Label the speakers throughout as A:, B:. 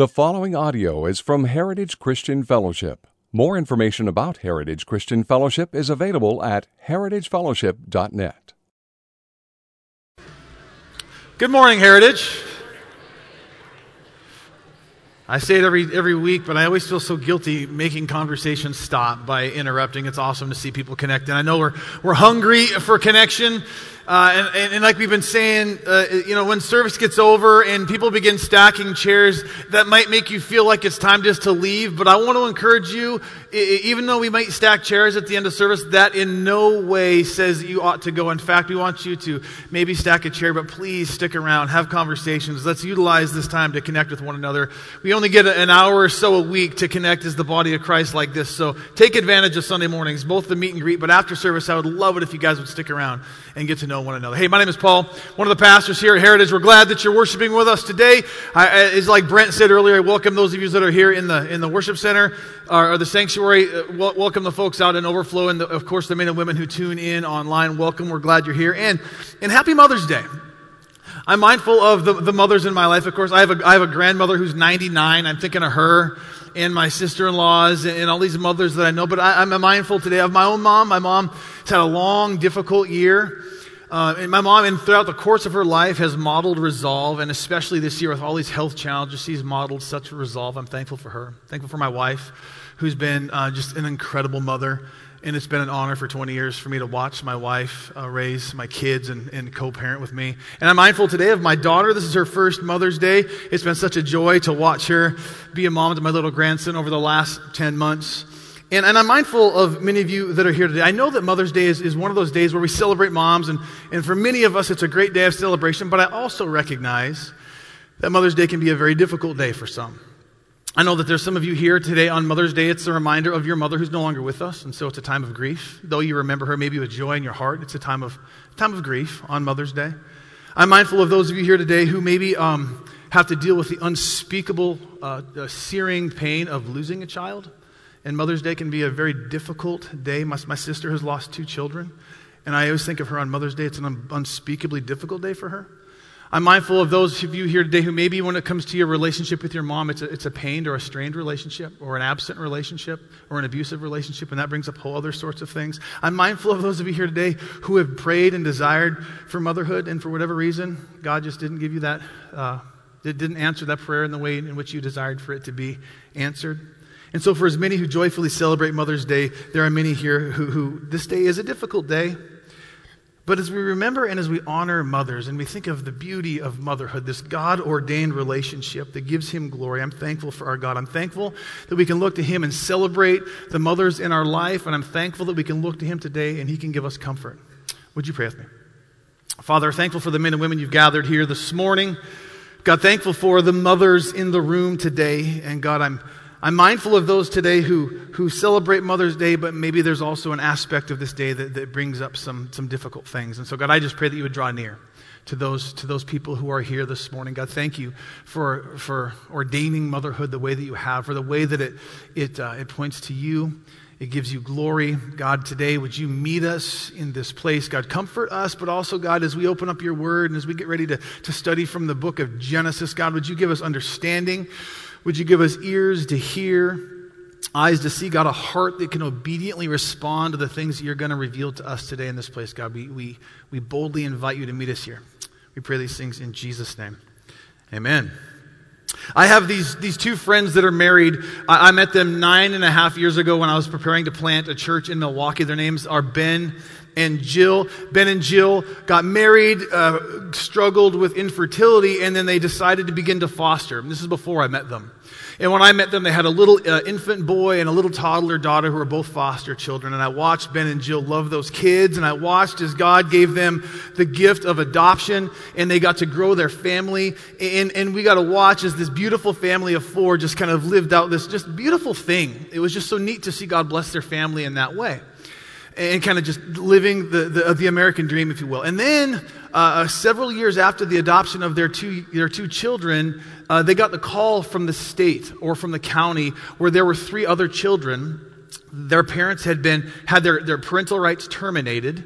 A: The following audio is from Heritage Christian Fellowship. More information about Heritage Christian Fellowship is available at heritagefellowship.net.
B: Good morning, Heritage. I say it every, every week, but I always feel so guilty making conversations stop by interrupting. It's awesome to see people connect. And I know we're, we're hungry for connection. Uh, and, and, and, like we've been saying, uh, you know, when service gets over and people begin stacking chairs, that might make you feel like it's time just to leave. But I want to encourage you, even though we might stack chairs at the end of service, that in no way says you ought to go. In fact, we want you to maybe stack a chair, but please stick around, have conversations. Let's utilize this time to connect with one another. We only get an hour or so a week to connect as the body of Christ like this. So take advantage of Sunday mornings, both the meet and greet, but after service, I would love it if you guys would stick around and get to know one another. Hey, my name is Paul, one of the pastors here at Heritage. We're glad that you're worshiping with us today. I, like Brent said earlier, I welcome those of you that are here in the, in the worship center or, or the sanctuary. Uh, welcome the folks out in Overflow and, the, of course, the men and women who tune in online. Welcome. We're glad you're here. And, and happy Mother's Day. I'm mindful of the, the mothers in my life. Of course, I have, a, I have a grandmother who's 99. I'm thinking of her and my sister-in-laws and, and all these mothers that I know. But I, I'm mindful today of my own mom. My mom has had a long, difficult year. Uh, and my mom, and throughout the course of her life, has modeled resolve, and especially this year with all these health challenges, she's modeled such resolve. I'm thankful for her. Thankful for my wife, who's been uh, just an incredible mother. And it's been an honor for 20 years for me to watch my wife uh, raise my kids and, and co parent with me. And I'm mindful today of my daughter. This is her first Mother's Day. It's been such a joy to watch her be a mom to my little grandson over the last 10 months. And, and, I'm mindful of many of you that are here today. I know that Mother's Day is, is one of those days where we celebrate moms, and, and for many of us, it's a great day of celebration, but I also recognize that Mother's Day can be a very difficult day for some. I know that there's some of you here today on Mother's Day. It's a reminder of your mother who's no longer with us, and so it's a time of grief. Though you remember her maybe with joy in your heart, it's a time of, time of grief on Mother's Day. I'm mindful of those of you here today who maybe um, have to deal with the unspeakable, uh, searing pain of losing a child. And Mother's Day can be a very difficult day. My, my sister has lost two children, and I always think of her on Mother's Day. It's an unspeakably difficult day for her. I'm mindful of those of you here today who maybe when it comes to your relationship with your mom, it's a, it's a pained or a strained relationship, or an absent relationship, or an abusive relationship, and that brings up whole other sorts of things. I'm mindful of those of you here today who have prayed and desired for motherhood, and for whatever reason, God just didn't give you that, uh, didn't answer that prayer in the way in which you desired for it to be answered. And so, for as many who joyfully celebrate Mother's Day, there are many here who, who this day is a difficult day. But as we remember and as we honor mothers and we think of the beauty of motherhood, this God ordained relationship that gives Him glory, I'm thankful for our God. I'm thankful that we can look to Him and celebrate the mothers in our life, and I'm thankful that we can look to Him today and He can give us comfort. Would you pray with me? Father, thankful for the men and women you've gathered here this morning. God, thankful for the mothers in the room today. And God, I'm I'm mindful of those today who, who celebrate Mother's Day, but maybe there's also an aspect of this day that, that brings up some, some difficult things. And so, God, I just pray that you would draw near to those, to those people who are here this morning. God, thank you for, for ordaining motherhood the way that you have, for the way that it, it, uh, it points to you. It gives you glory. God, today, would you meet us in this place? God, comfort us, but also, God, as we open up your word and as we get ready to, to study from the book of Genesis, God, would you give us understanding? Would you give us ears to hear, eyes to see, God, a heart that can obediently respond to the things that you're going to reveal to us today in this place, God? We, we, we boldly invite you to meet us here. We pray these things in Jesus' name. Amen. I have these, these two friends that are married. I, I, met them nine and a half years ago when I was preparing to plant a church in Milwaukee. Their names are Ben and Jill. Ben and Jill got married, uh, struggled with infertility, and then they decided to begin to foster. This is before I met them. And when I met them, they had a little uh, infant boy and a little toddler daughter who were both foster children. And I watched Ben and Jill love those kids. And I watched as God gave them the gift of adoption and they got to grow their family. And, and we got to watch as this beautiful family of four just kind of lived out this just beautiful thing. It was just so neat to see God bless their family in that way and kind of just living the, the, the, American dream, if you will. And then, uh, several years after the adoption of their two, their two children, uh, they got the call from the state or from the county where there were three other children. Their parents had been had their, their parental rights terminated,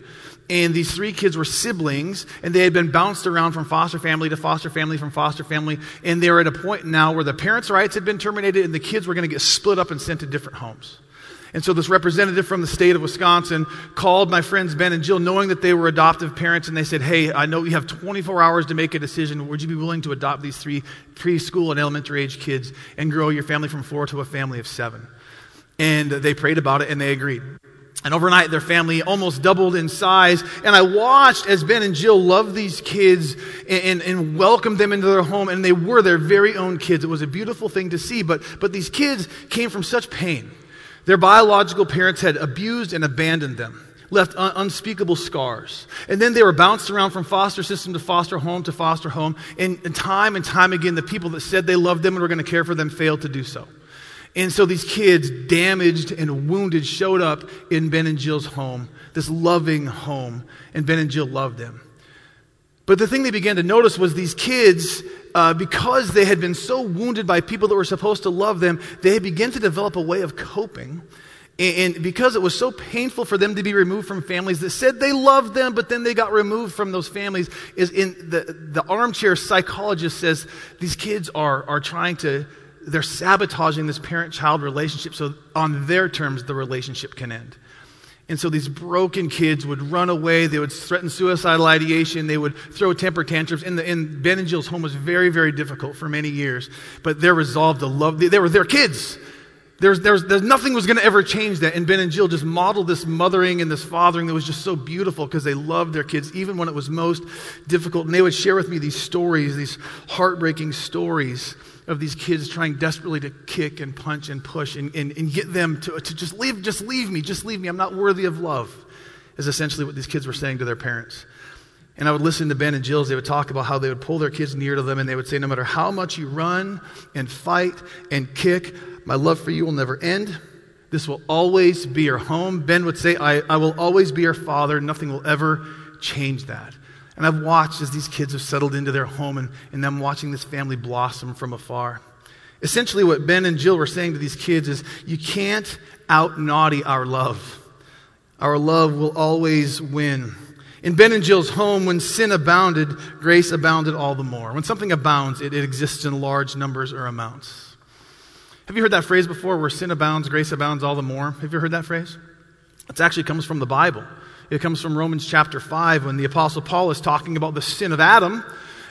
B: And these three kids were siblings, and they had been bounced around from foster family to foster family from foster family. And they were at a point now where the parents' rights had been terminated, and the kids were going to get split up and sent to different homes. And so this representative from the state of Wisconsin called my friends Ben and Jill, knowing that they were adoptive parents, and they said, Hey, I know you have 24 hours to make a decision. Would you be willing to adopt these three preschool and elementary age kids and grow your family from four to a family of seven? And they prayed about it and they agreed. And overnight, their family almost doubled in size. And I watched as Ben and Jill loved these kids and, and, and, welcomed them into their home. And they were their very own kids. It was a beautiful thing to see. But, but these kids came from such pain. Their biological parents had abused and abandoned them, left un- unspeakable scars. And then they were bounced around from foster system to foster home to foster home. And, and time and time again, the people that said they loved them and were going to care for them failed to do so. And so these kids, damaged and wounded, showed up in Ben and Jill's home, this loving home, and Ben and Jill loved them. But the thing they began to notice was these kids, uh, because they had been so wounded by people that were supposed to love them, they began to develop a way of coping. And because it was so painful for them to be removed from families that said they loved them, but then they got removed from those families, is in the, the armchair psychologist says these kids are, are trying to they're sabotaging this parent child relationship so on their terms the relationship can end. And so these broken kids would run away. They would threaten suicidal ideation. They would throw temper tantrums. In, the, in Ben and Jill's home was very, very difficult for many years. But they're resolved to love. They, they were their kids. There's, there's, there's nothing was going to ever change that. And Ben and Jill just modeled this mothering and this fathering that was just so beautiful because they loved their kids even when it was most difficult. And they would share with me these stories, these heartbreaking stories of these kids trying desperately to kick and punch and push and, and, and get them to, to just leave, just leave me, just leave me. I'm not worthy of love, is essentially what these kids were saying to their parents. And I would listen to Ben and Jill's. They would talk about how they would pull their kids near to them and they would say, No matter how much you run and fight and kick, my love for you will never end. This will always be your home. Ben would say, I, I will always be your father. Nothing will ever change that. And I've watched as these kids have settled into their home and, and them watching this family blossom from afar. Essentially, what Ben and Jill were saying to these kids is you can't out naughty our love. Our love will always win. In Ben and Jill's home, when sin abounded, grace abounded all the more. When something abounds, it, it exists in large numbers or amounts. Have you heard that phrase before, where sin abounds, grace abounds all the more? Have you heard that phrase? It actually comes from the Bible. It comes from Romans chapter 5 when the Apostle Paul is talking about the sin of Adam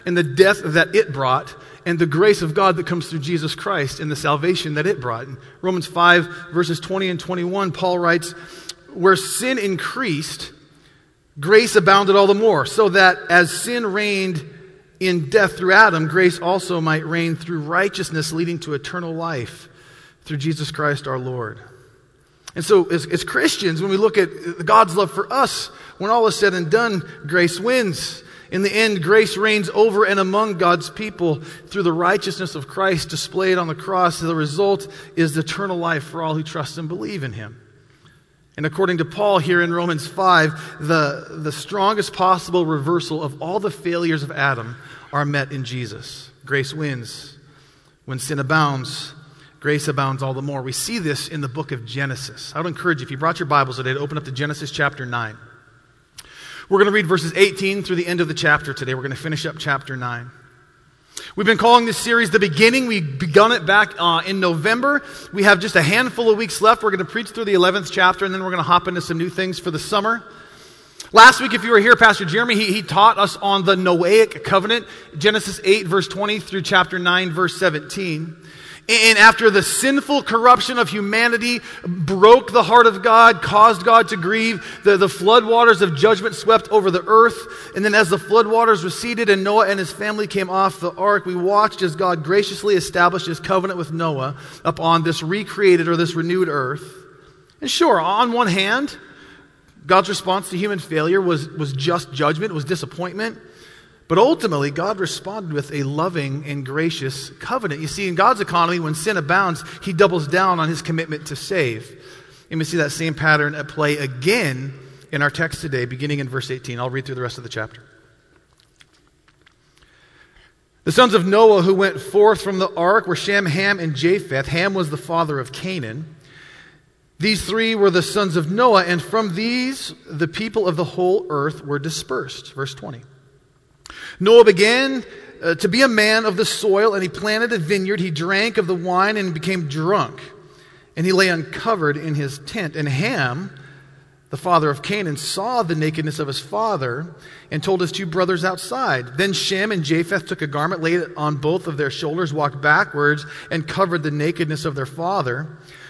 B: and the death that it brought and the grace of God that comes through Jesus Christ and the salvation that it brought. In Romans 5, verses 20 and 21, Paul writes, Where sin increased, grace abounded all the more, so that as sin reigned in death through Adam, grace also might reign through righteousness, leading to eternal life through Jesus Christ our Lord. And so, as, as, Christians, when we look at God's love for us, when all is said and done, grace wins. In the end, grace reigns over and among God's people through the righteousness of Christ displayed on the cross. The result is eternal life for all who trust and believe in Him. And according to Paul here in Romans 5, the, the strongest possible reversal of all the failures of Adam are met in Jesus. Grace wins. When sin abounds, grace abounds all the more. We see this in the book of Genesis. I would encourage you, if you brought your Bibles today, to open up to Genesis chapter 9. We're going to read verses 18 through the end of the chapter today. We're going to finish up chapter 9. We've been calling this series The Beginning. We begun it back uh, in November. We have just a handful of weeks left. We're going to preach through the 11th chapter, and then we're going to hop into some new things for the summer. Last week, if you were here, Pastor Jeremy, he, he taught us on the Noahic covenant, Genesis 8, verse 20 through chapter 9, verse 17. And after the sinful corruption of humanity broke the heart of God, caused God to grieve, the, the floodwaters of judgment swept over the earth. And then as the floodwaters receded and Noah and his family came off the ark, we watched as God graciously established his covenant with Noah upon this recreated or this renewed earth. And sure, on one hand, God's response to human failure was, was just judgment, was disappointment. But ultimately, God responded with a loving and gracious covenant. You see, in God's economy, when sin abounds, He doubles down on His commitment to save. And we see that same pattern at play again in our text today, beginning in verse 18. I'll read through the rest of the chapter. The sons of Noah who went forth from the ark were Shem, Ham, and Japheth. Ham was the father of Canaan. These three were the sons of Noah, and from these the people of the whole earth were dispersed. Verse 20. Noah began uh, to be a man of the soil, and he planted a vineyard. He drank of the wine and became drunk. And he lay uncovered in his tent. And Ham, the father of Canaan, saw the nakedness of his father and told his two brothers outside. Then Shem and Japheth took a garment, laid it on both of their shoulders, walked backwards, and covered the nakedness of their father.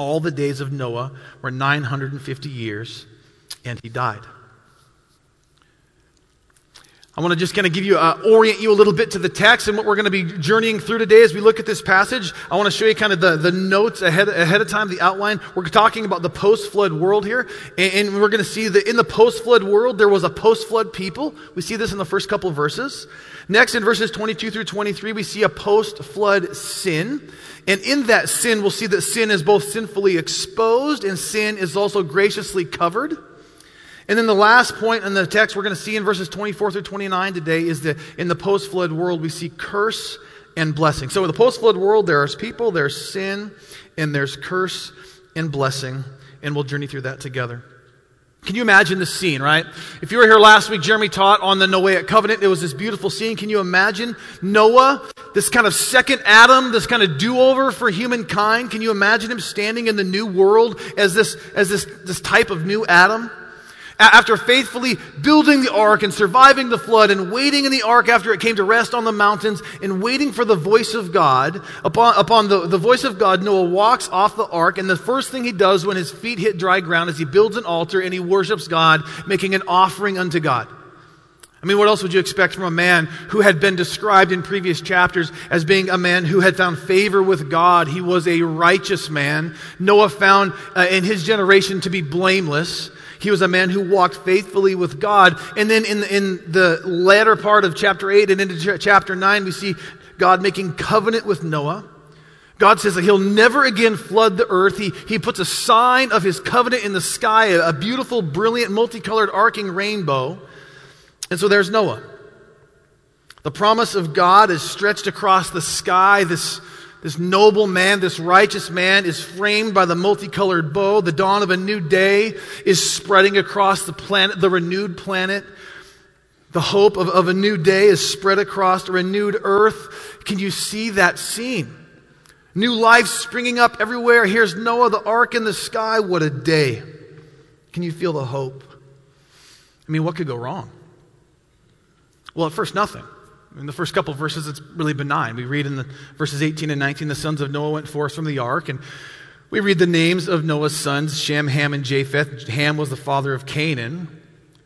B: All the days of Noah were 950 years, and he died. I want to just kind of give you, uh, orient you a little bit to the text and what we're going to be journeying through today as we look at this passage. I want to show you kind of the, the notes ahead, ahead of time, the outline. We're talking about the post flood world here, and, and we're going to see that in the post flood world, there was a post flood people. We see this in the first couple verses. Next, in verses 22 through 23, we see a post flood sin. And in that sin, we'll see that sin is both sinfully exposed and sin is also graciously covered. And then the last point in the text we're going to see in verses 24 through 29 today is that in the post flood world, we see curse and blessing. So in the post flood world, there's people, there's sin, and there's curse and blessing. And we'll journey through that together. Can you imagine the scene, right? If you were here last week, Jeremy taught on the Noahic covenant. It was this beautiful scene. Can you imagine Noah, this kind of second Adam, this kind of do-over for humankind? Can you imagine him standing in the new world as this, as this, this type of new Adam? After faithfully building the ark and surviving the flood and waiting in the ark after it came to rest on the mountains and waiting for the voice of God, upon, upon the, the voice of God, Noah walks off the ark and the first thing he does when his feet hit dry ground is he builds an altar and he worships God, making an offering unto God. I mean, what else would you expect from a man who had been described in previous chapters as being a man who had found favor with God? He was a righteous man. Noah found uh, in his generation to be blameless. He was a man who walked faithfully with God. And then in the, in the latter part of chapter 8 and into ch- chapter 9, we see God making covenant with Noah. God says that he'll never again flood the earth. He, he puts a sign of his covenant in the sky, a, a beautiful, brilliant, multicolored, arcing rainbow. And so there's Noah. The promise of God is stretched across the sky, this this noble man, this righteous man is framed by the multicolored bow. The dawn of a new day is spreading across the planet, the renewed planet. The hope of, of a new day is spread across a renewed earth. Can you see that scene? New life springing up everywhere. Here's Noah, the arc in the sky. What a day. Can you feel the hope? I mean, what could go wrong? Well, at first, nothing. In the first couple verses, it's really benign. We read in the verses 18 and 19, the sons of Noah went forth from the ark, and we read the names of Noah's sons, Shem, Ham, and Japheth. Ham was the father of Canaan.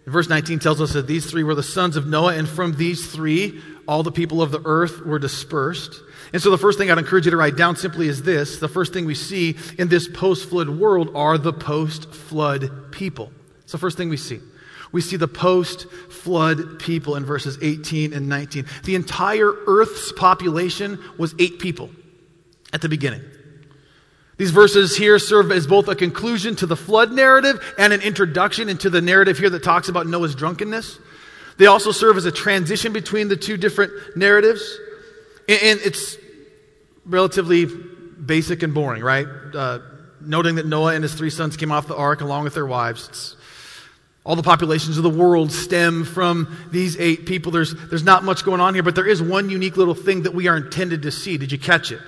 B: Verse 19 tells us that these three were the sons of Noah, and from these three, all the people of the earth were dispersed. And so the first thing I'd encourage you to write down simply is this. The first thing we see in this post-flood world are the post-flood people. It's the first thing we see we see the post flood people in verses 18 and 19. The entire earth's population was eight people at the beginning. These verses here serve as both a conclusion to the flood narrative and an introduction into the narrative here that talks about Noah's drunkenness. They also serve as a transition between the two different narratives. And it's relatively basic and boring, right? Uh, noting that Noah and his three sons came off the ark along with their wives. It's all the populations of the world stem from these eight people. There's, there's not much going on here, but there is one unique little thing that we are intended to see. Did you catch it?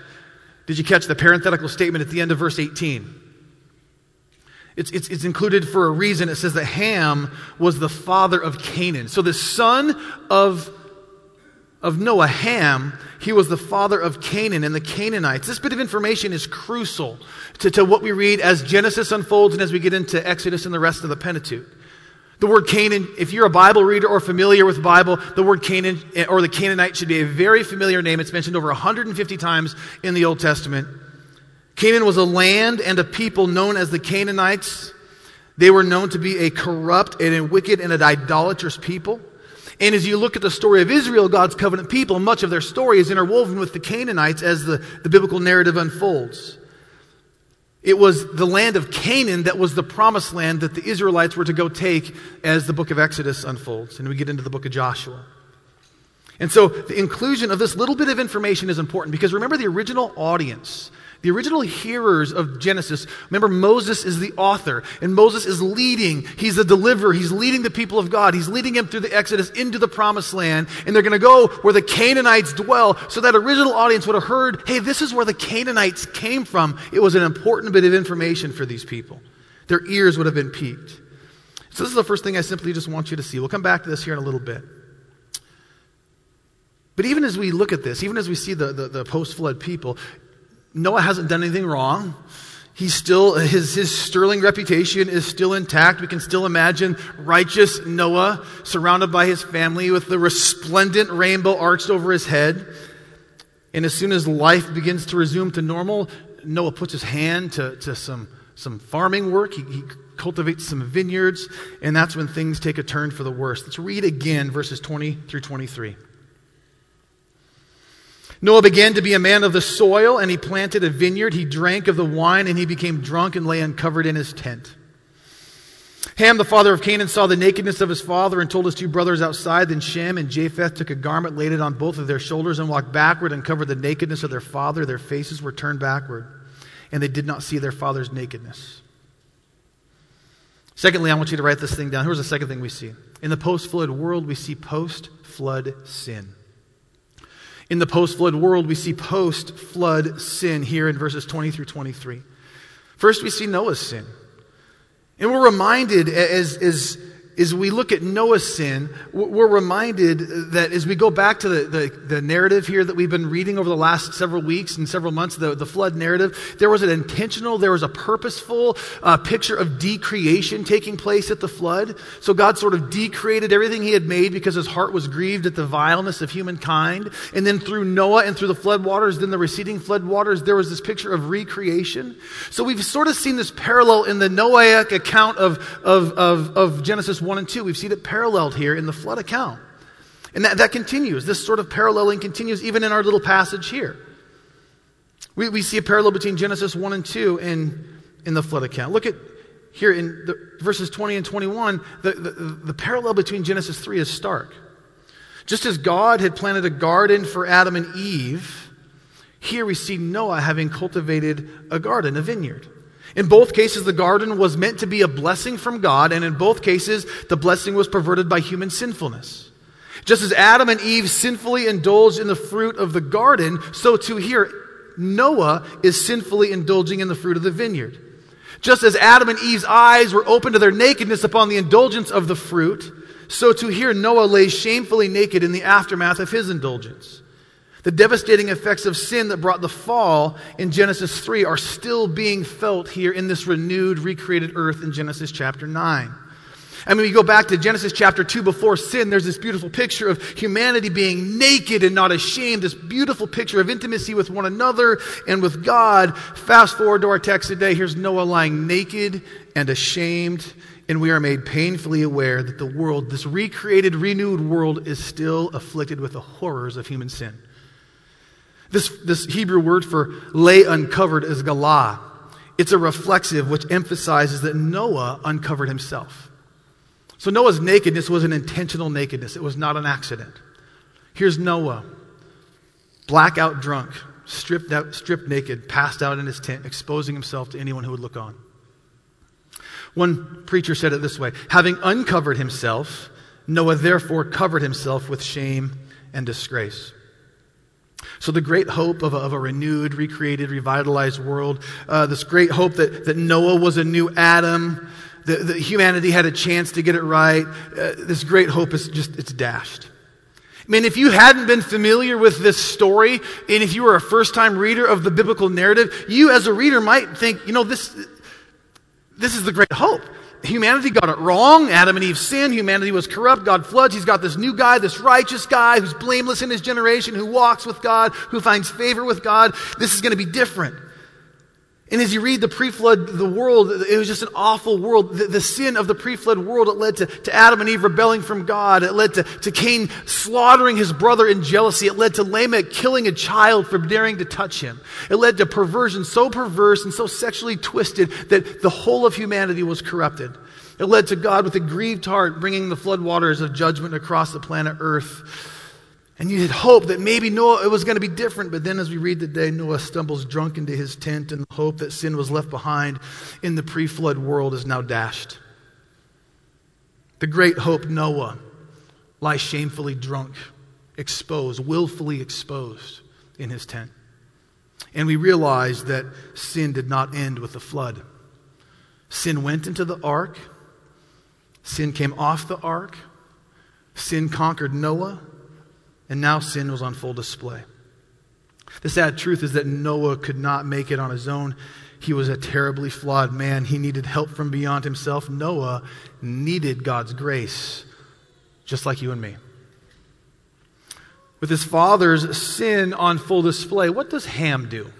B: Did you catch the parenthetical statement at the end of verse 18? It's, it's, it's included for a reason. It says that Ham was the father of Canaan. So the son of, of Noah, Ham, he was the father of Canaan and the Canaanites. This bit of information is crucial to, to what we read as Genesis unfolds and as we get into Exodus and the rest of the Pentateuch. The word Canaan, if you're a Bible reader or familiar with the Bible, the word Canaan eh, or the Canaanite should be a very familiar name. It's mentioned over 150 times in the Old Testament. Canaan was a land and a people known as the Canaanites. They were known to be a corrupt and a wicked and an idolatrous people. And as you look at the story of Israel, God's covenant people, much of their story is interwoven with the Canaanites as the, the biblical narrative unfolds. It was the land of Canaan that was the promised land that the Israelites were to go take as the book of Exodus unfolds. And we get into the book of Joshua. And so the inclusion of this little bit of information is important because remember the original audience the original hearers of Genesis, remember Moses is the author, and Moses is leading. He's the deliverer. He's leading the people of God. He's leading them through the Exodus into the promised land, and they're going to go where the Canaanites dwell. So that original audience would have heard, hey, this is where the Canaanites came from. It was an important bit of information for these people. Their ears would have been piqued. So this is the first thing I simply just want you to see. We'll come back to this here in a little bit. But even as we look at this, even as we see the, the, the post flood people, Noah hasn't done anything wrong. He's still, his, his sterling reputation is still intact. We can still imagine righteous Noah surrounded by his family with the resplendent rainbow arched over his head. And as soon as life begins to resume to normal, Noah puts his hand to, to some, some farming work. He, he cultivates some vineyards, and that's when things take a turn for the worse. Let's read again verses 20 through 23. Noah began to be a man of the soil, and he planted a vineyard. He drank of the wine, and he became drunk and lay uncovered in his tent. Ham, the father of Canaan, saw the nakedness of his father and told his two brothers outside. Then Shem and Japheth took a garment, laid it on both of their shoulders, and walked backward and covered the nakedness of their father. Their faces were turned backward, and they did not see their father's nakedness. Secondly, I want you to write this thing down. Here's the second thing we see. In the post flood world, we see post flood sin. In the post flood world, we see post flood sin here in verses 20 through 23. First, we see Noah's sin. And we're reminded as, as as we look at Noah's sin, we're reminded that as we go back to the, the, the, narrative here that we've been reading over the last several weeks and several months, the, the flood narrative, there was an intentional, there was a purposeful uh, picture of decreation taking place at the flood. So God sort of decreated everything he had made because his heart was grieved at the vileness of humankind. And then through Noah and through the flood waters, then the receding flood waters, there was this picture of recreation. So we've sort of seen this parallel in the Noahic account of, of, of, of Genesis 1 and 2. We've seen it paralleled here in the flood account. And that, that continues. This sort of paralleling continues even in our little passage here. We, we see a parallel between Genesis 1 and 2 in, in the flood account. Look at here in the, verses 20 and 21, the, the, the parallel between Genesis 3 is stark. Just as God had planted a garden for Adam and Eve, here we see Noah having cultivated a garden, a vineyard. In both cases, the garden was meant to be a blessing from God, and in both cases, the blessing was perverted by human sinfulness. Just as Adam and Eve sinfully indulged in the fruit of the garden, so too here, Noah is sinfully indulging in the fruit of the vineyard. Just as Adam and Eve's eyes were open to their nakedness upon the indulgence of the fruit, so too here Noah lays shamefully naked in the aftermath of his indulgence. The devastating effects of sin that brought the fall in Genesis 3 are still being felt here in this renewed, recreated earth in Genesis chapter 9. I mean, we go back to Genesis chapter 2 before sin, there's this beautiful picture of humanity being naked and not ashamed, this beautiful picture of intimacy with one another and with God. Fast forward to our text today, here's Noah lying naked and ashamed, and we are made painfully aware that the world, this recreated, renewed world, is still afflicted with the horrors of human sin. This, this Hebrew word for lay uncovered is galah. It's a reflexive which emphasizes that Noah uncovered himself. So Noah's nakedness was an intentional nakedness, it was not an accident. Here's Noah, blackout drunk, stripped, out, stripped naked, passed out in his tent, exposing himself to anyone who would look on. One preacher said it this way Having uncovered himself, Noah therefore covered himself with shame and disgrace. So, the great hope of a, of a renewed, recreated, revitalized world, uh, this great hope that, that Noah was a new Adam, that, that humanity had a chance to get it right, uh, this great hope is just, it's dashed. I mean, if you hadn't been familiar with this story, and if you were a first time reader of the biblical narrative, you as a reader might think, you know, this, this is the great hope humanity got it wrong. Adam and Eve sinned. Humanity was corrupt. God floods. He's got this new guy, this righteous guy who's blameless in his generation, who walks with God, who finds favor with God. This is going to be different. And as you read the pre flood, the world, it was just an awful world. The, the sin of the pre flood world, it led to, to Adam and Eve rebelling from God. It led to, to Cain slaughtering his brother in jealousy. It led to Lamech killing a child for daring to touch him. It led to perversion so perverse and so sexually twisted that the whole of humanity was corrupted. It led to God with a grieved heart bringing the floodwaters of judgment across the planet Earth. And you had hope that maybe Noah, it was going to be different. But then as we read today, Noah stumbles drunk into his tent, and the hope that sin was left behind in the pre flood world is now dashed. The great hope, Noah, lies shamefully drunk, exposed, willfully exposed in his tent. And we realize that sin did not end with the flood. Sin went into the ark, sin came off the ark, sin conquered Noah and now sin was on full display. The sad truth is that Noah could not make it on his own. He was a terribly flawed man. He needed help from beyond himself. Noah needed God's grace, just like you and me. With his father's sin on full display, what does Ham do?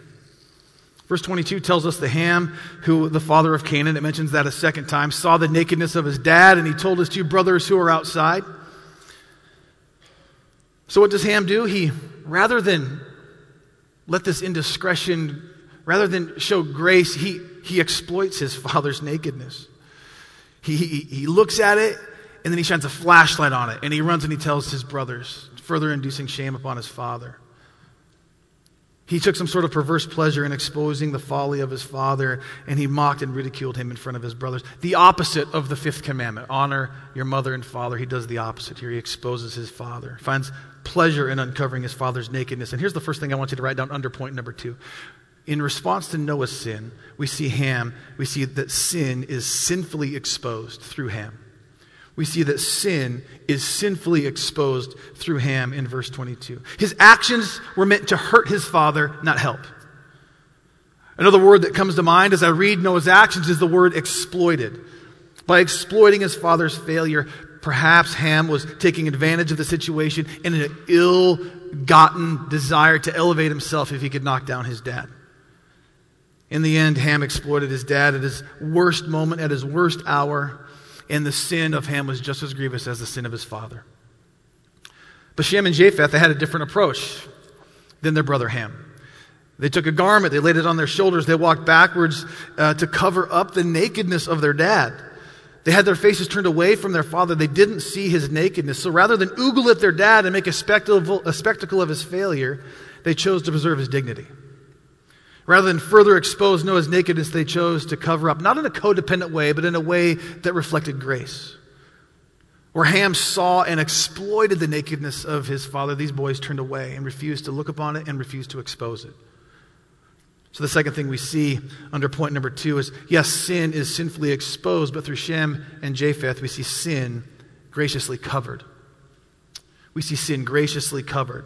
B: Verse 22 tells us the Ham, who the father of Canaan, it mentions that a second time, saw the nakedness of his dad, and he told his two brothers who were outside. So, what does Ham do? He, rather than let this indiscretion, rather than show grace, he, he exploits his father's nakedness. He, he, he looks at it, and then he shines a flashlight on it, and he runs and he tells his brothers, further inducing shame upon his father. He took some sort of perverse pleasure in exposing the folly of his father, and he mocked and ridiculed him in front of his brothers. The opposite of the fifth commandment honor your mother and father. He does the opposite here. He exposes his father, finds pleasure in uncovering his father's nakedness. And here's the first thing I want you to write down under point number two. In response to Noah's sin, we see Ham, we see that sin is sinfully exposed through Ham we see that sin is sinfully exposed through Ham in verse 22. His actions were meant to hurt his father, not help. Another word that comes to mind as I read Noah's actions is the word exploited. By exploiting his father's failure, perhaps Ham was taking advantage of the situation in an ill gotten desire to elevate himself if he could knock down his dad. In the end, Ham exploited his dad at his worst moment, at his worst hour and the sin of Ham was just as grievous as the sin of his father. But Shem and Japheth, they had a different approach than their brother Ham. They took a garment, they laid it on their shoulders, they walked backwards uh, to cover up the nakedness of their dad. They had their faces turned away from their father. They didn't see his nakedness. So rather than oogle at their dad and make a spectacle, a spectacle of his failure, they chose to preserve his dignity. Rather than further expose Noah's nakedness, they chose to cover up, not in a codependent way, but in a way that reflected grace. Where Ham saw and exploited the nakedness of his father, these boys turned away and refused to look upon it and refused to expose it. So, the second thing we see under point number two is yes, sin is sinfully exposed, but through Shem and Japheth, we see sin graciously covered. We see sin graciously covered.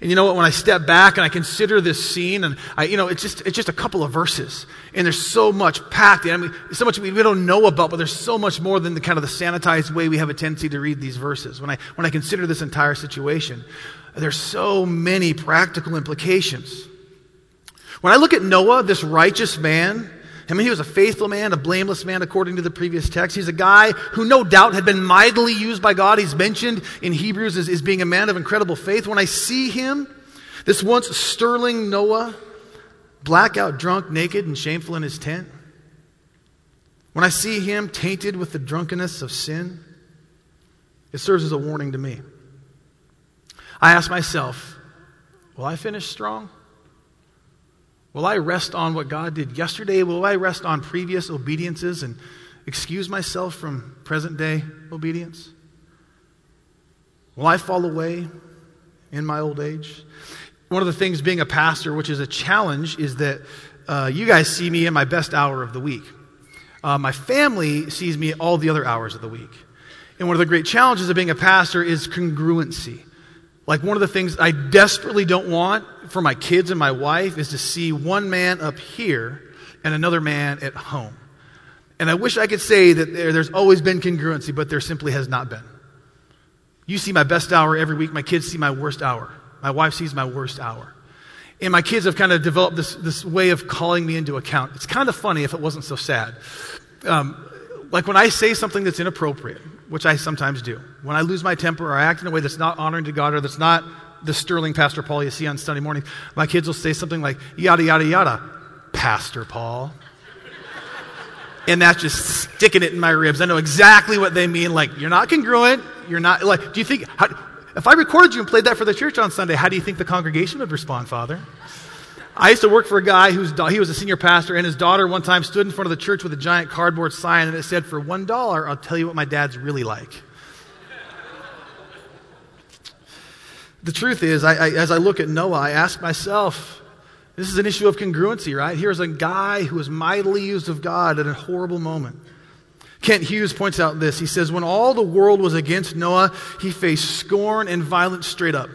B: And you know what? When I step back and I consider this scene, and I, you know, it's just it's just a couple of verses, and there's so much packed. in. I mean, so much we, we don't know about, but there's so much more than the kind of the sanitized way we have a tendency to read these verses. When I when I consider this entire situation, there's so many practical implications. When I look at Noah, this righteous man, I mean, he was a faithful man, a blameless man, according to the previous text. He's a guy who no doubt had been mightily used by God. He's mentioned in Hebrews as, as being a man of incredible faith. When I see him, this once sterling Noah, blackout drunk, naked, and shameful in his tent, when I see him tainted with the drunkenness of sin, it serves as a warning to me. I ask myself, will I finish strong? Will I rest on what God did yesterday? Will I rest on previous obediences and excuse myself from present day obedience? Will I fall away in my old age? One of the things being a pastor, which is a challenge, is that uh, you guys see me in my best hour of the week. Uh, my family sees me all the other hours of the week. And one of the great challenges of being a pastor is congruency. Like, one of the things I desperately don't want for my kids and my wife is to see one man up here and another man at home. And I wish I could say that there, there's always been congruency, but there simply has not been. You see my best hour every week. My kids see my worst hour. My wife sees my worst hour. And my kids have kind of developed this, this way of calling me into account. It's kind of funny if it wasn't so sad. Um, like when I say something that's inappropriate, which I sometimes do, when I lose my temper or I act in a way that's not honoring to God or that's not the sterling Pastor Paul you see on Sunday morning, my kids will say something like, yada, yada, yada, Pastor Paul. and that's just sticking it in my ribs. I know exactly what they mean. Like, you're not congruent. You're not, like, do you think, how, if I recorded you and played that for the church on Sunday, how do you think the congregation would respond, Father? I used to work for a guy who's he was a senior pastor, and his daughter one time stood in front of the church with a giant cardboard sign, and it said, "For one dollar, I'll tell you what my dad's really like." the truth is, I, I, as I look at Noah, I ask myself, this is an issue of congruency, right? Here's a guy who was mightily used of God at a horrible moment. Kent Hughes points out this. He says, When all the world was against Noah, he faced scorn and violence straight up.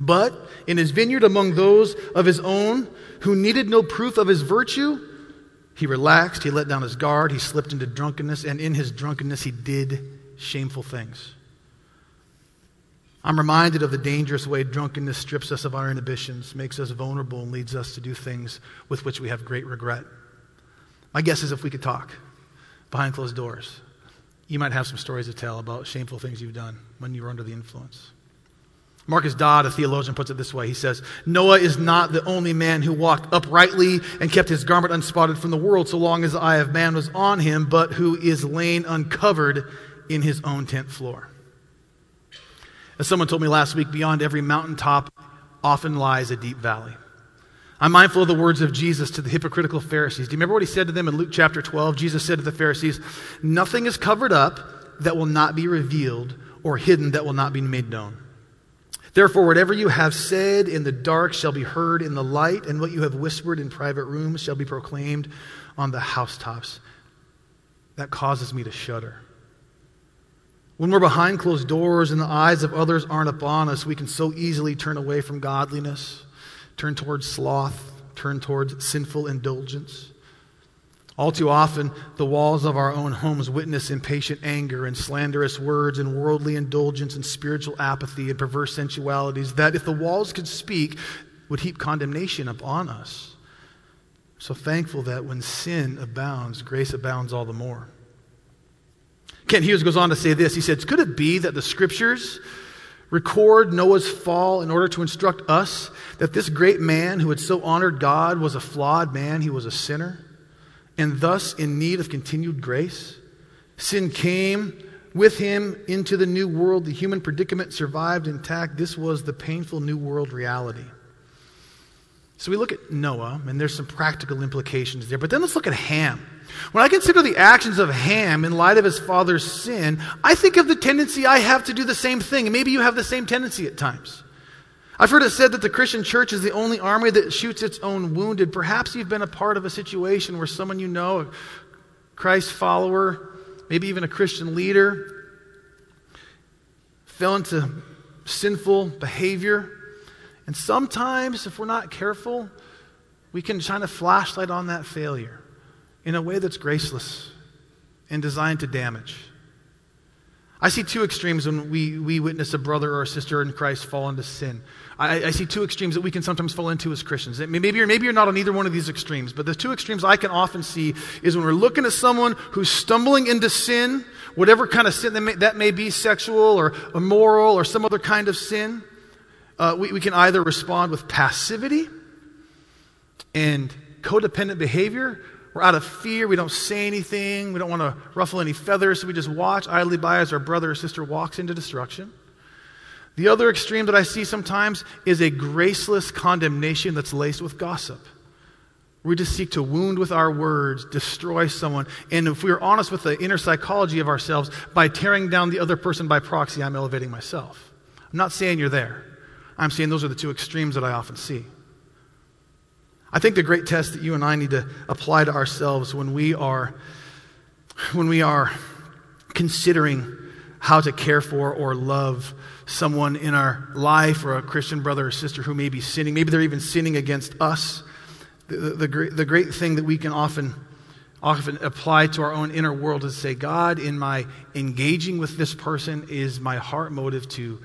B: But in his vineyard among those of his own who needed no proof of his virtue, he relaxed, he let down his guard, he slipped into drunkenness, and in his drunkenness he did shameful things. I'm reminded of the dangerous way drunkenness strips us of our inhibitions, makes us vulnerable, and leads us to do things with which we have great regret. My guess is if we could talk behind closed doors, you might have some stories to tell about shameful things you've done when you were under the influence. Marcus Dods, a theologian, puts it this way. He says, Noah is not the only man who walked uprightly and kept his garment unspotted from the world so long as the eye of man was on him, but who is lain uncovered in his own tent floor. As someone told me last week, beyond every mountaintop often lies a deep valley. I'm mindful of the words of Jesus to the hypocritical Pharisees. Do you remember what he said to them in Luke chapter 12? Jesus said to the Pharisees, Nothing is covered up that will not be revealed, or hidden that will not be made known. Therefore, whatever you have said in the dark shall be heard in the light, and what you have whispered in private rooms shall be proclaimed on the housetops. That causes me to shudder. When we're behind closed doors and the eyes of others aren't upon us, we can so easily turn away from godliness, turn towards sloth, turn towards sinful indulgence. All too often, the walls of our own homes witness impatient anger and slanderous words and worldly indulgence and spiritual apathy and perverse sensualities that, if the walls could speak, would heap condemnation upon us. So thankful that when sin abounds, grace abounds all the more. Kent Hughes goes on to say this. He says, Could it be that the scriptures record Noah's fall in order to instruct us that this great man who had so honored God was a flawed man, he was a sinner? And thus in need of continued grace. Sin came with him into the new world. The human predicament survived intact. This was the painful new world reality. So we look at Noah, and there's some practical implications there. But then let's look at Ham. When I consider the actions of Ham in light of his father's sin, I think of the tendency I have to do the same thing. And maybe you have the same tendency at times. I've heard it said that the Christian church is the only army that shoots its own wounded. Perhaps you've been a part of a situation where someone you know, a Christ follower, maybe even a Christian leader, fell into sinful behavior. And sometimes, if we're not careful, we can shine a flashlight on that failure in a way that's graceless and designed to damage. I see two extremes when we, we witness a brother or a sister in Christ fall into sin. I, I, see two extremes that we can sometimes fall into as Christians. Maybe you're, maybe you're not on either one of these extremes, but the two extremes I can often see is when we're looking at someone who's stumbling into sin, whatever kind of sin that may, that may be, sexual or immoral or some other kind of sin, uh, we, we can either respond with passivity and codependent behavior. We're out of fear. We don't say anything. We don't want to ruffle any feathers, so we just watch idly by as our brother or sister walks into destruction. The other extreme that I see sometimes is a graceless condemnation that's laced with gossip. We just seek to wound with our words, destroy someone. And if we're honest with the inner psychology of ourselves, by tearing down the other person by proxy, I'm elevating myself. I'm not saying you're there. I'm saying those are the two extremes that I often see. I think the great test that you and I need to apply to ourselves when we are when we are considering how to care for or love someone in our life or a Christian brother or sister who may be sinning. Maybe they're even sinning against us. The, the, the, great, the great thing that we can often, often apply to our own inner world is say, God, in my engaging with this person, is my heart motive to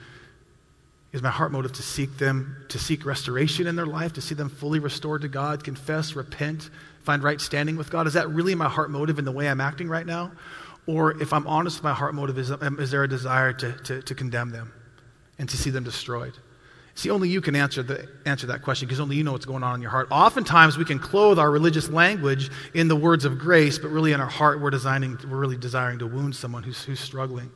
B: Is my heart motive to seek them, to seek restoration in their life, to see them fully restored to God, confess, repent, find right standing with God? Is that really my heart motive in the way I'm acting right now? Or if I'm honest, my heart motive is, is there a desire to, to, to condemn them and to see them destroyed? See, only you can answer, the, answer that question because only you know what's going on in your heart. Oftentimes, we can clothe our religious language in the words of grace, but really in our heart, we're, designing, we're really desiring to wound someone who's, who's struggling.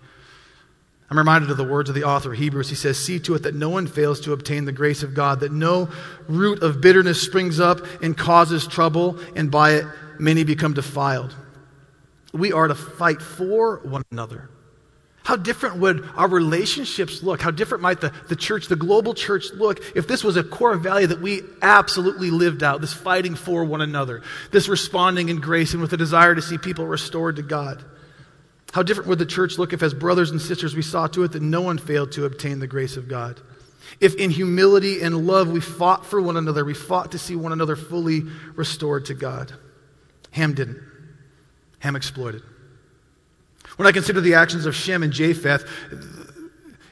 B: I'm reminded of the words of the author of Hebrews. He says, See to it that no one fails to obtain the grace of God, that no root of bitterness springs up and causes trouble, and by it many become defiled. We are to fight for one another. How different would our relationships look? How different might the, the church, the global church, look if this was a core value that we absolutely lived out? This fighting for one another, this responding in grace and with a desire to see people restored to God. How different would the church look if, as brothers and sisters, we saw to it that no one failed to obtain the grace of God? If in humility and love we fought for one another, we fought to see one another fully restored to God. Ham didn't. Ham exploited. When I consider the actions of Shem and Japheth,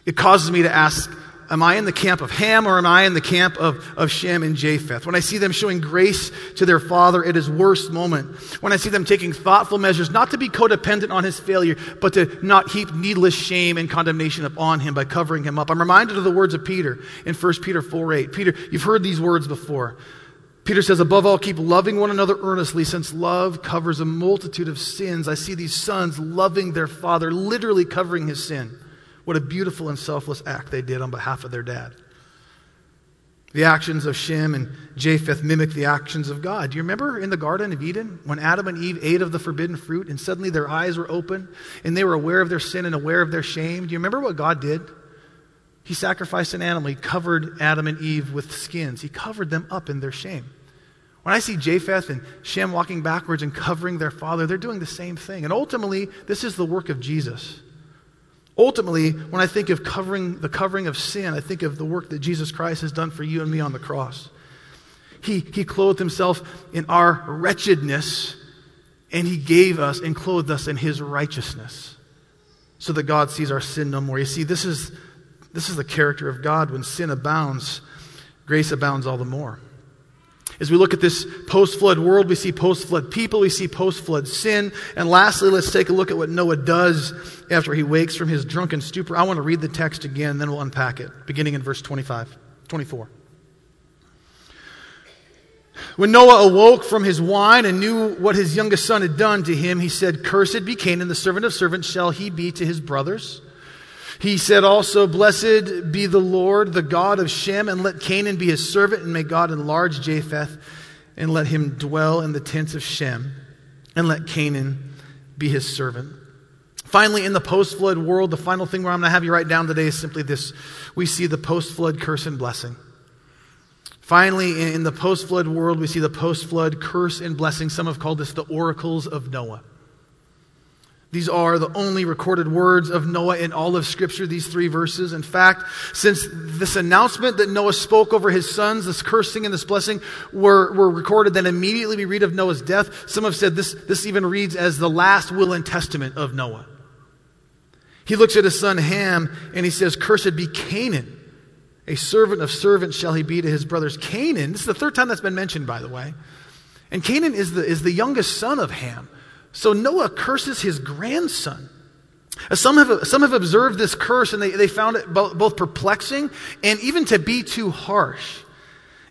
B: it causes me to ask Am I in the camp of Ham or am I in the camp of, of Shem and Japheth? When I see them showing grace to their father at his worst moment, when I see them taking thoughtful measures not to be codependent on his failure, but to not heap needless shame and condemnation upon him by covering him up, I'm reminded of the words of Peter in 1 Peter 4 8. Peter, you've heard these words before. Peter says, above all, keep loving one another earnestly, since love covers a multitude of sins. I see these sons loving their father, literally covering his sin. What a beautiful and selfless act they did on behalf of their dad. The actions of Shem and Japheth mimic the actions of God. Do you remember in the Garden of Eden when Adam and Eve ate of the forbidden fruit and suddenly their eyes were open and they were aware of their sin and aware of their shame? Do you remember what God did? He sacrificed an animal. He covered Adam and Eve with skins. He covered them up in their shame. When I see Japheth and Shem walking backwards and covering their father, they're doing the same thing. And ultimately, this is the work of Jesus. Ultimately, when I think of covering the covering of sin, I think of the work that Jesus Christ has done for you and me on the cross. He, he clothed himself in our wretchedness, and he gave us and clothed us in his righteousness so that God sees our sin no more. You see, this is, this is the character of God. When sin abounds, grace abounds all the more. As we look at this post flood world, we see post flood people, we see post flood sin. And lastly, let's take a look at what Noah does after he wakes from his drunken stupor. I want to read the text again, then we'll unpack it, beginning in verse 25, 24. When Noah awoke from his wine and knew what his youngest son had done to him, he said, Cursed be Canaan, the servant of servants shall he be to his brothers. He said also, Blessed be the Lord, the God of Shem, and let Canaan be his servant, and may God enlarge Japheth, and let him dwell in the tents of Shem, and let Canaan be his servant. Finally, in the post flood world, the final thing where I'm going to have you write down today is simply this we see the post flood curse and blessing. Finally, in the post flood world, we see the post flood curse and blessing. Some have called this the oracles of Noah. These are the only recorded words of Noah in all of Scripture, these three verses. In fact, since this announcement that Noah spoke over his sons, this cursing and this blessing, were, were recorded, then immediately we read of Noah's death. Some have said this, this even reads as the last will and testament of Noah. He looks at his son Ham and he says, Cursed be Canaan. A servant of servants shall he be to his brothers. Canaan, this is the third time that's been mentioned, by the way. And Canaan is the, is the youngest son of Ham. So Noah curses his grandson. Uh, some have, some have observed this curse and they, they found it both, perplexing and even to be too harsh.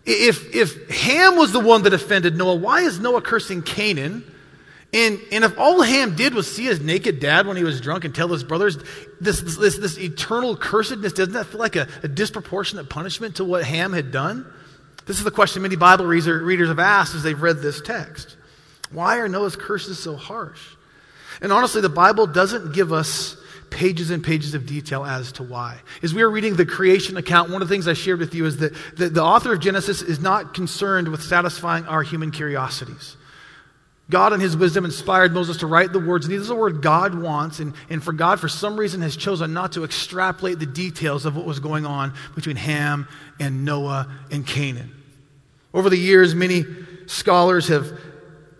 B: If, if Ham was the one that offended Noah, why is Noah cursing Canaan? And, and if all Ham did was see his naked dad when he was drunk and tell his brothers this, this, this, this eternal cursedness, doesn't that feel like a, a, disproportionate punishment to what Ham had done? This is the question many Bible readers have asked as they've read this text. Why are Noah's curses so harsh? And honestly, the Bible doesn't give us pages and pages of detail as to why. As we are reading the creation account, one of the things I shared with you is that the, the author of Genesis is not concerned with satisfying our human curiosities. God, in His wisdom, inspired Moses to write the words, and these are the word God wants. And, and for God, for some reason, has chosen not to extrapolate the details of what was going on between Ham and Noah and Canaan. Over the years, many scholars have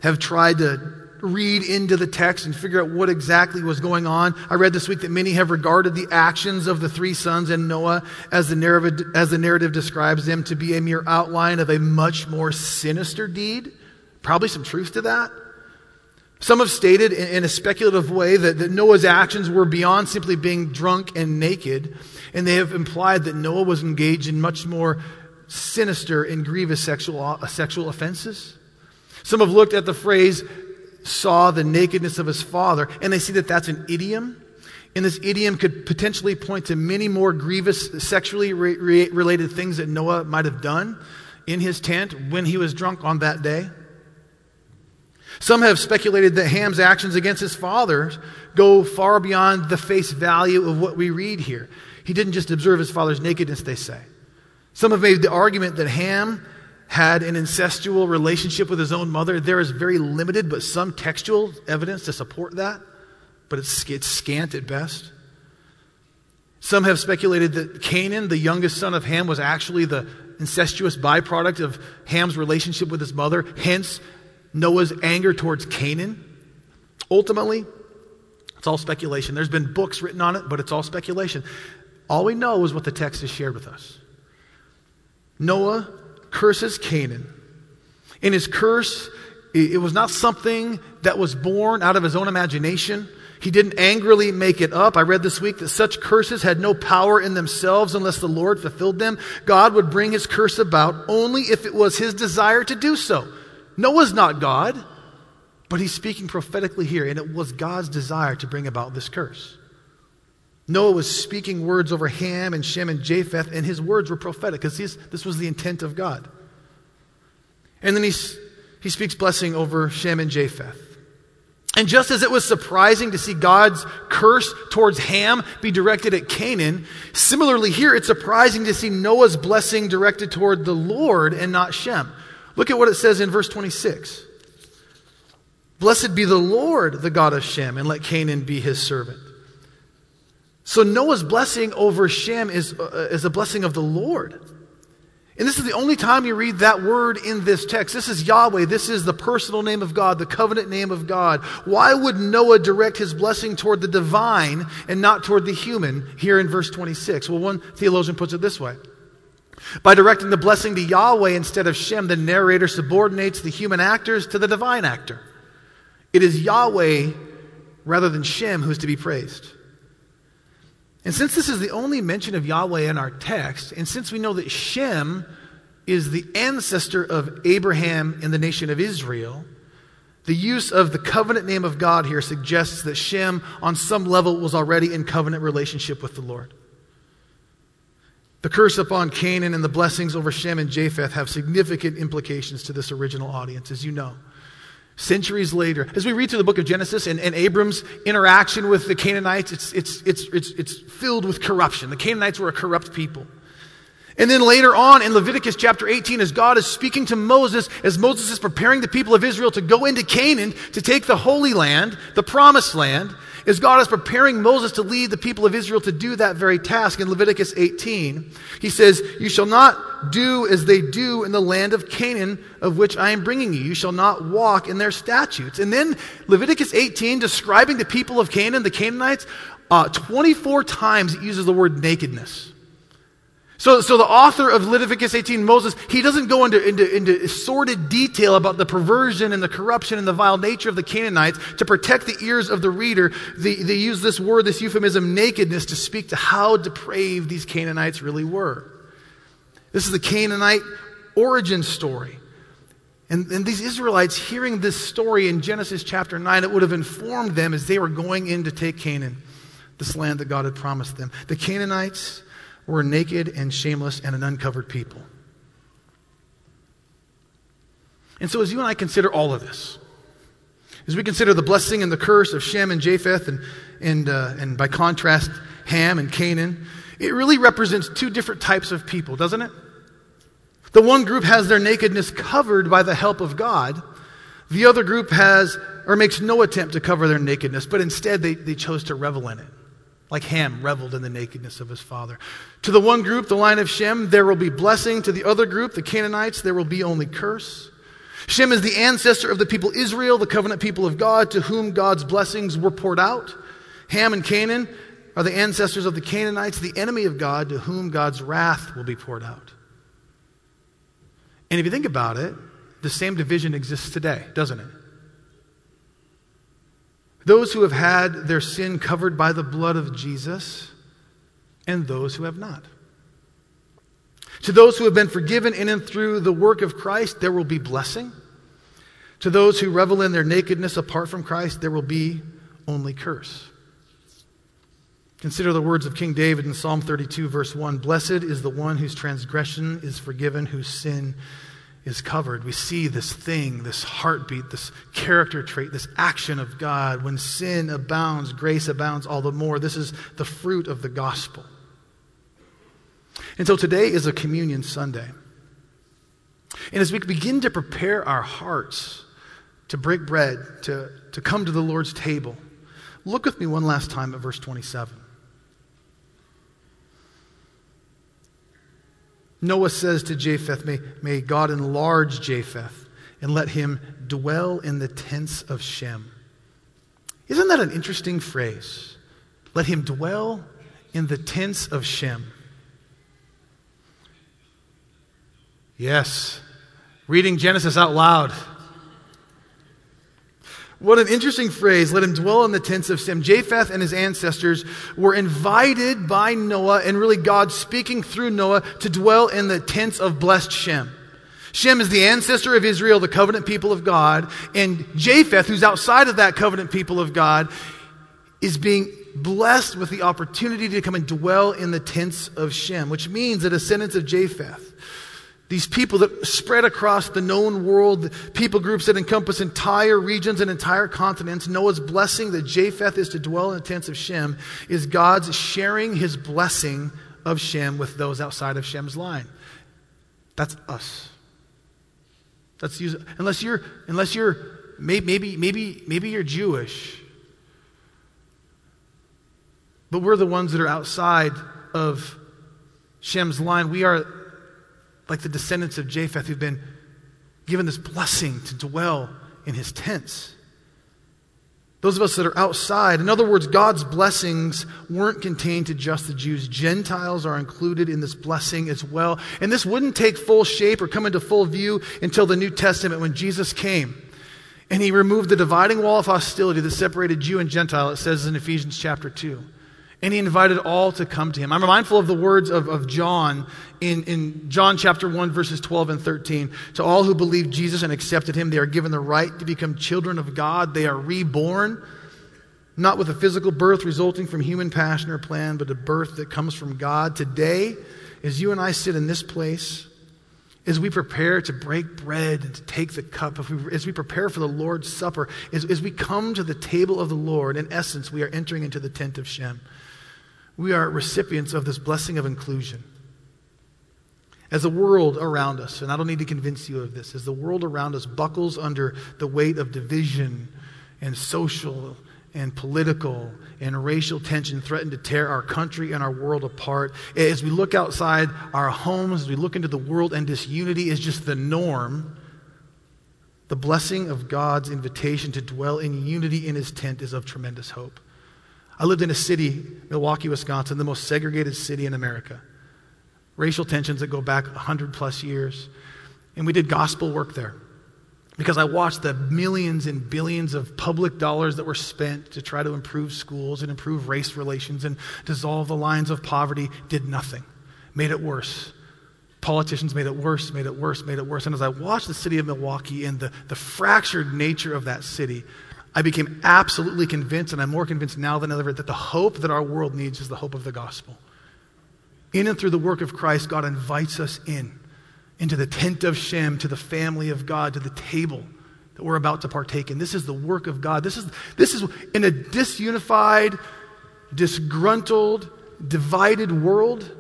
B: have tried to read into the text and figure out what exactly was going on. I read this week that many have regarded the actions of the three sons and Noah as the narrative, as the narrative describes them to be a mere outline of a much more sinister deed. Probably some truth to that. Some have stated in a speculative way that, that Noah's actions were beyond simply being drunk and naked, and they have implied that Noah was engaged in much more sinister and grievous sexual, uh, sexual offenses. Some have looked at the phrase, saw the nakedness of his father, and they see that that's an idiom. And this idiom could potentially point to many more grievous sexually re- re- related things that Noah might have done in his tent when he was drunk on that day. Some have speculated that Ham's actions against his father go far beyond the face value of what we read here. He didn't just observe his father's nakedness, they say. Some have made the argument that Ham had an incestual relationship with his own mother. There is very limited, but some textual evidence to support that, but it's, it's scant at best. Some have speculated that Canaan, the youngest son of Ham, was actually the incestuous byproduct of Ham's relationship with his mother, hence Noah's anger towards Canaan. Ultimately, it's all speculation. There's been books written on it, but it's all speculation. All we know is what the text has shared with us. Noah curses Canaan. In his curse, it was not something that was born out of his own imagination. He didn't angrily make it up. I read this week that such curses had no power in themselves unless the Lord fulfilled them. God would bring his curse about only if it was his desire to do so. Noah's not God, but he's speaking prophetically here, and it was God's desire to bring about this curse. Noah was speaking words over Ham and Shem and Japheth, and his words were prophetic because this was the intent of God. And then he, he speaks blessing over Shem and Japheth. And just as it was surprising to see God's curse towards Ham be directed at Canaan, similarly here it's surprising to see Noah's blessing directed toward the Lord and not Shem. Look at what it says in verse 26. Blessed be the Lord, the God of Shem, and let Canaan be his servant. So Noah's blessing over Shem is, uh, is a blessing of the Lord. And this is the only time you read that word in this text. This is Yahweh. This is the personal name of God, the covenant name of God. Why would Noah direct his blessing toward the divine and not toward the human here in verse 26? Well, one theologian puts it this way by directing the blessing to Yahweh instead of Shem, the narrator subordinates the human actors to the divine actor. It is Yahweh rather than Shem who is to be praised. And since this is the only mention of Yahweh in our text, and since we know that Shem is the ancestor of Abraham in the nation of Israel, the use of the covenant name of God here suggests that Shem, on some level, was already in covenant relationship with the Lord. The curse upon Canaan and the blessings over Shem and Japheth have significant implications to this original audience, as you know. Centuries later, as we read through the book of Genesis and, and Abram's interaction with the Canaanites, it's, it's, it's, it's, it's filled with corruption. The Canaanites were a corrupt people. And then later on in Leviticus chapter 18, as God is speaking to Moses, as Moses is preparing the people of Israel to go into Canaan to take the Holy Land, the promised land, as God is preparing Moses to lead the people of Israel to do that very task in Leviticus 18, he says, You shall not do as they do in the land of Canaan, of which I am bringing you. You shall not walk in their statutes. And then Leviticus 18, describing the people of Canaan, the Canaanites, uh, 24 times it uses the word nakedness. So, so the author of Leviticus 18, Moses, he doesn't go into, into, into sordid detail about the perversion and the corruption and the vile nature of the Canaanites to protect the ears of the reader. They, they use this word, this euphemism, nakedness, to speak to how depraved these Canaanites really were. This is the Canaanite origin story. And, and these Israelites, hearing this story in Genesis chapter 9, it would have informed them as they were going in to take Canaan, this land that God had promised them. The Canaanites, were naked and shameless and an uncovered people. And so, as you and I consider all of this, as we consider the blessing and the curse of Shem and Japheth, and, and, uh, and by contrast, Ham and Canaan, it really represents two different types of people, doesn't it? The one group has their nakedness covered by the help of God. The other group has, or makes no attempt to cover their nakedness, but instead they, they chose to revel in it like Ham reveled in the nakedness of his father. To the one group, the line of Shem, there will be blessing. To the other group, the Canaanites, there will be only curse. Shem is the ancestor of the people Israel, the covenant people of God, to whom God's blessings were poured out. Ham and Canaan are the ancestors of the Canaanites, the enemy of God, to whom God's wrath will be poured out. And if you think about it, the same division exists today, doesn't it? Those who have had their sin covered by the blood of Jesus, and those who have not. To those who have been forgiven in and through the work of Christ, there will be blessing. To those who revel in their nakedness apart from Christ, there will be only curse. Consider the words of King David in Psalm 32, verse 1 Blessed is the one whose transgression is forgiven, whose sin is covered. We see this thing, this heartbeat, this character trait, this action of God. When sin abounds, grace abounds all the more. This is the fruit of the gospel. And so today is a communion Sunday. And as we begin to prepare our hearts to break bread, to, to come to the Lord's table, look with me one last time at verse 27. Noah says to Japheth, may, may God enlarge Japheth and let him dwell in the tents of Shem. Isn't that an interesting phrase? Let him dwell in the tents of Shem. Yes, reading Genesis out loud. What an interesting phrase. Let him dwell in the tents of Shem. Japheth and his ancestors were invited by Noah, and really God speaking through Noah, to dwell in the tents of blessed Shem. Shem is the ancestor of Israel, the covenant people of God, and Japheth, who's outside of that covenant people of God, is being blessed with the opportunity to come and dwell in the tents of Shem, which means the descendants of Japheth these people that spread across the known world, people groups that encompass entire regions and entire continents. Noah's blessing that Japheth is to dwell in the tents of Shem is God's sharing his blessing of Shem with those outside of Shem's line. That's us. That's unless you're unless you're maybe maybe maybe you're Jewish. But we're the ones that are outside of Shem's line. We are like the descendants of Japheth who've been given this blessing to dwell in his tents. Those of us that are outside, in other words, God's blessings weren't contained to just the Jews. Gentiles are included in this blessing as well. And this wouldn't take full shape or come into full view until the New Testament when Jesus came. And he removed the dividing wall of hostility that separated Jew and Gentile, it says in Ephesians chapter 2 and he invited all to come to him. I'm mindful of the words of, of John in, in John chapter 1, verses 12 and 13. To all who believe Jesus and accepted him, they are given the right to become children of God. They are reborn, not with a physical birth resulting from human passion or plan, but a birth that comes from God. Today, as you and I sit in this place, as we prepare to break bread and to take the cup, we, as we prepare for the Lord's Supper, as, as we come to the table of the Lord, in essence, we are entering into the tent of Shem we are recipients of this blessing of inclusion. As the world around us, and I don't need to convince you of this, as the world around us buckles under the weight of division and social and political and racial tension threaten to tear our country and our world apart. As we look outside our homes, as we look into the world, and disunity is just the norm, the blessing of God's invitation to dwell in unity in his tent is of tremendous hope. I lived in a city, Milwaukee, Wisconsin, the most segregated city in America. Racial tensions that go back 100 plus years. And we did gospel work there because I watched the millions and billions of public dollars that were spent to try to improve schools and improve race relations and dissolve the lines of poverty did nothing, made it worse. Politicians made it worse, made it worse, made it worse. And as I watched the city of Milwaukee and the, the fractured nature of that city, I became absolutely convinced, and I'm more convinced now than ever, that the hope that our world needs is the hope of the gospel. In and through the work of Christ, God invites us in, into the tent of Shem, to the family of God, to the table that we're about to partake in. This is the work of God. This is, this is in a disunified, disgruntled, divided world.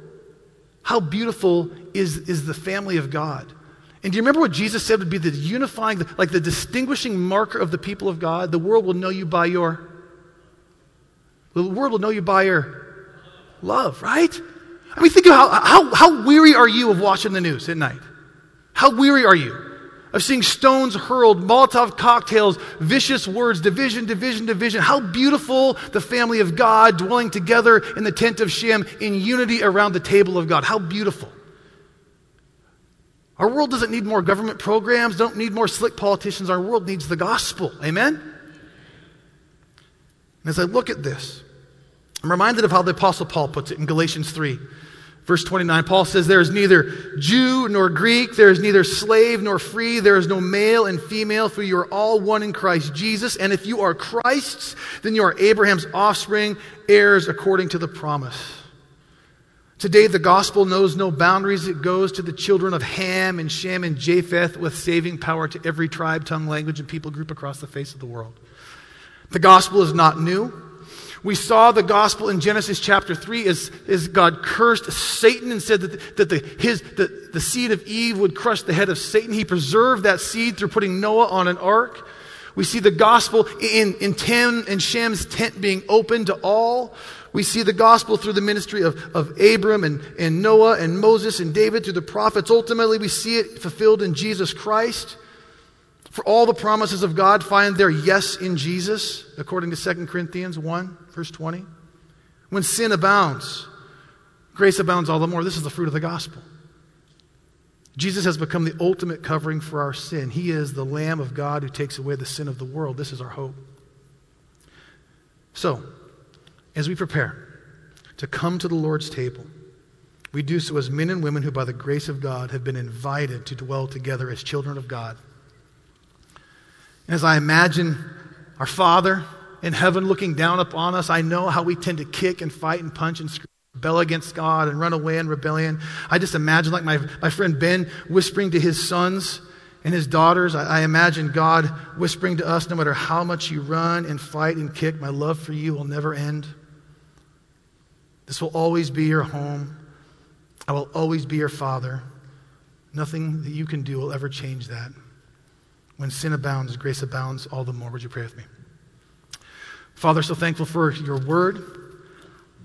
B: How beautiful is, is the family of God? And do you remember what Jesus said would be the unifying, like the distinguishing marker of the people of God? The world will know you by your, the world will know you by your love, right? I mean, think of how, how, how weary are you of watching the news at night? How weary are you? of seeing stones hurled, Molotov cocktails, vicious words, division, division, division. How beautiful the family of God dwelling together in the tent of Shem in unity around the table of God. How beautiful. Our world doesn't need more government programs, don't need more slick politicians. Our world needs the gospel. Amen? And as I look at this, I'm reminded of how the Apostle Paul puts it in Galatians 3. Verse 29, Paul says, There is neither Jew nor Greek, there is neither slave nor free, there is no male and female, for you are all one in Christ Jesus. And if you are Christ's, then you are Abraham's offspring, heirs according to the promise. Today, the gospel knows no boundaries. It goes to the children of Ham and Shem and Japheth with saving power to every tribe, tongue, language, and people group across the face of the world. The gospel is not new. We saw the gospel in Genesis chapter 3 as, as God cursed Satan and said that, that the, his, the, the seed of Eve would crush the head of Satan. He preserved that seed through putting Noah on an ark. We see the gospel in, in Tim and Shem's tent being open to all. We see the gospel through the ministry of, of Abram and, and Noah and Moses and David through the prophets. Ultimately, we see it fulfilled in Jesus Christ. For all the promises of God find their yes in Jesus, according to 2 Corinthians 1, verse 20. When sin abounds, grace abounds all the more. This is the fruit of the gospel. Jesus has become the ultimate covering for our sin. He is the Lamb of God who takes away the sin of the world. This is our hope. So, as we prepare to come to the Lord's table, we do so as men and women who, by the grace of God, have been invited to dwell together as children of God. And as I imagine our Father in heaven looking down upon us, I know how we tend to kick and fight and punch and rebel against God and run away in rebellion. I just imagine, like my, my friend Ben whispering to his sons and his daughters, I, I imagine God whispering to us no matter how much you run and fight and kick, my love for you will never end. This will always be your home. I will always be your father. Nothing that you can do will ever change that. When sin abounds, grace abounds all the more. Would you pray with me? Father, so thankful for your word.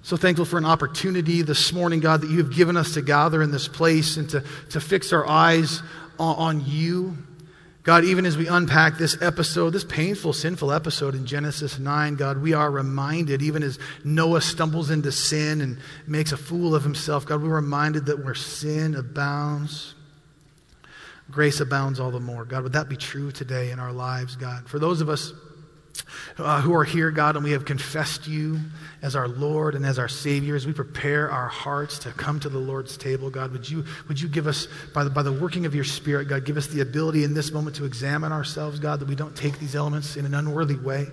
B: So thankful for an opportunity this morning, God, that you have given us to gather in this place and to, to fix our eyes on, on you. God, even as we unpack this episode, this painful, sinful episode in Genesis 9, God, we are reminded, even as Noah stumbles into sin and makes a fool of himself, God, we're reminded that where sin abounds, grace abounds all the more. God, would that be true today in our lives, God? For those of us uh, who are here, God, and we have confessed you as our Lord and as our Savior, as we prepare our hearts to come to the Lord's table, God, would you, would you give us, by the, by the working of your Spirit, God, give us the ability in this moment to examine ourselves, God, that we don't take these elements in an unworthy way.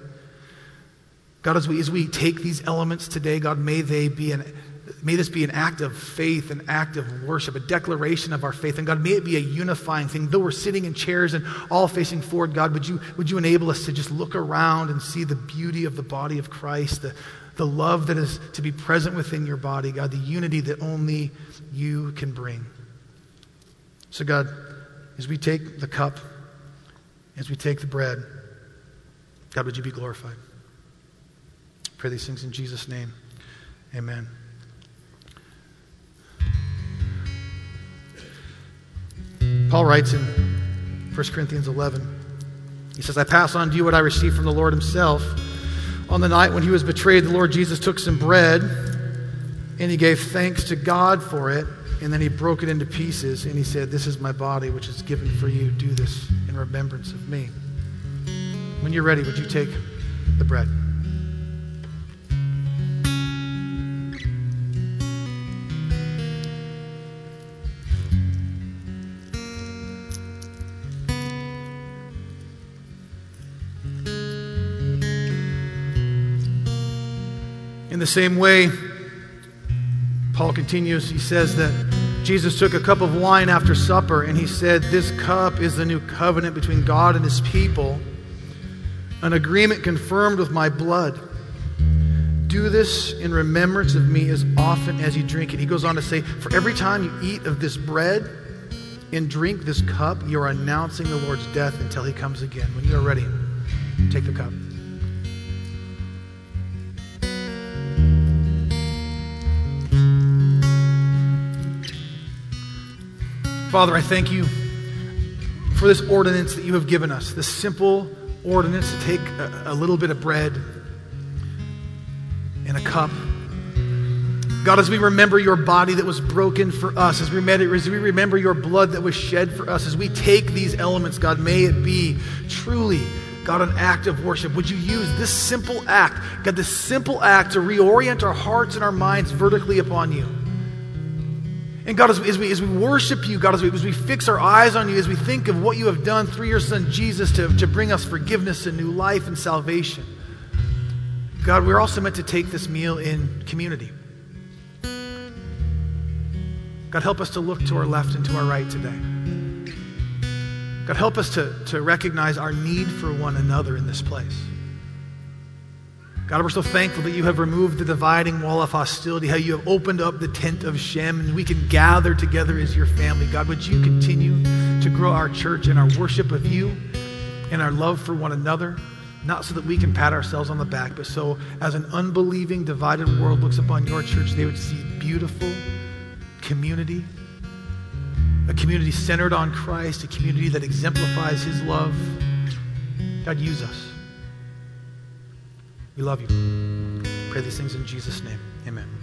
B: God, as we, as we take these elements today, God, may they be an May this be an act of faith, an act of worship, a declaration of our faith. And God, may it be a unifying thing. Though we're sitting in chairs and all facing forward, God, would you, would you enable us to just look around and see the beauty of the body of Christ, the, the love that is to be present within your body, God, the unity that only you can bring. So, God, as we take the cup, as we take the bread, God, would you be glorified? pray these things in Jesus' name. Amen. Paul writes in 1 Corinthians 11, he says, I pass on to you what I received from the Lord himself. On the night when he was betrayed, the Lord Jesus took some bread and he gave thanks to God for it. And then he broke it into pieces and he said, This is my body, which is given for you. Do this in remembrance of me. When you're ready, would you take the bread? The same way, Paul continues, he says that Jesus took a cup of wine after supper and he said, This cup is the new covenant between God and his people, an agreement confirmed with my blood. Do this in remembrance of me as often as you drink it. He goes on to say, For every time you eat of this bread and drink this cup, you are announcing the Lord's death until he comes again. When you are ready, take the cup. Father, I thank you for this ordinance that you have given us, this simple ordinance to take a, a little bit of bread and a cup. God, as we remember your body that was broken for us, as we, remember, your blood that was shed for us, as we take these elements, God, may it be truly, God, an act of worship. Would you use this simple act, God, this simple act to reorient our hearts and our minds vertically upon you? And God, as we, as we, as we worship you, God, as we, as we fix our eyes on you, as we think of what you have done through your Son Jesus to, to bring us forgiveness and new life and salvation, God, we're also meant to take this meal in community. God, help us to look to our left and to our right today. God, help us to, to recognize our need for one another in this place. God, we're so thankful that you have removed the dividing wall of hostility, how you have opened up the tent of Shem, and we can gather together as your family. God, would you continue to grow our church and our worship of you and our love for one another, not so that we can pat ourselves on the back, but so as an unbelieving, divided world looks upon your church, they would see beautiful community, a community centered on Christ, a community that exemplifies his love. God, use us. We love you. Pray these things in Jesus' name. Amen.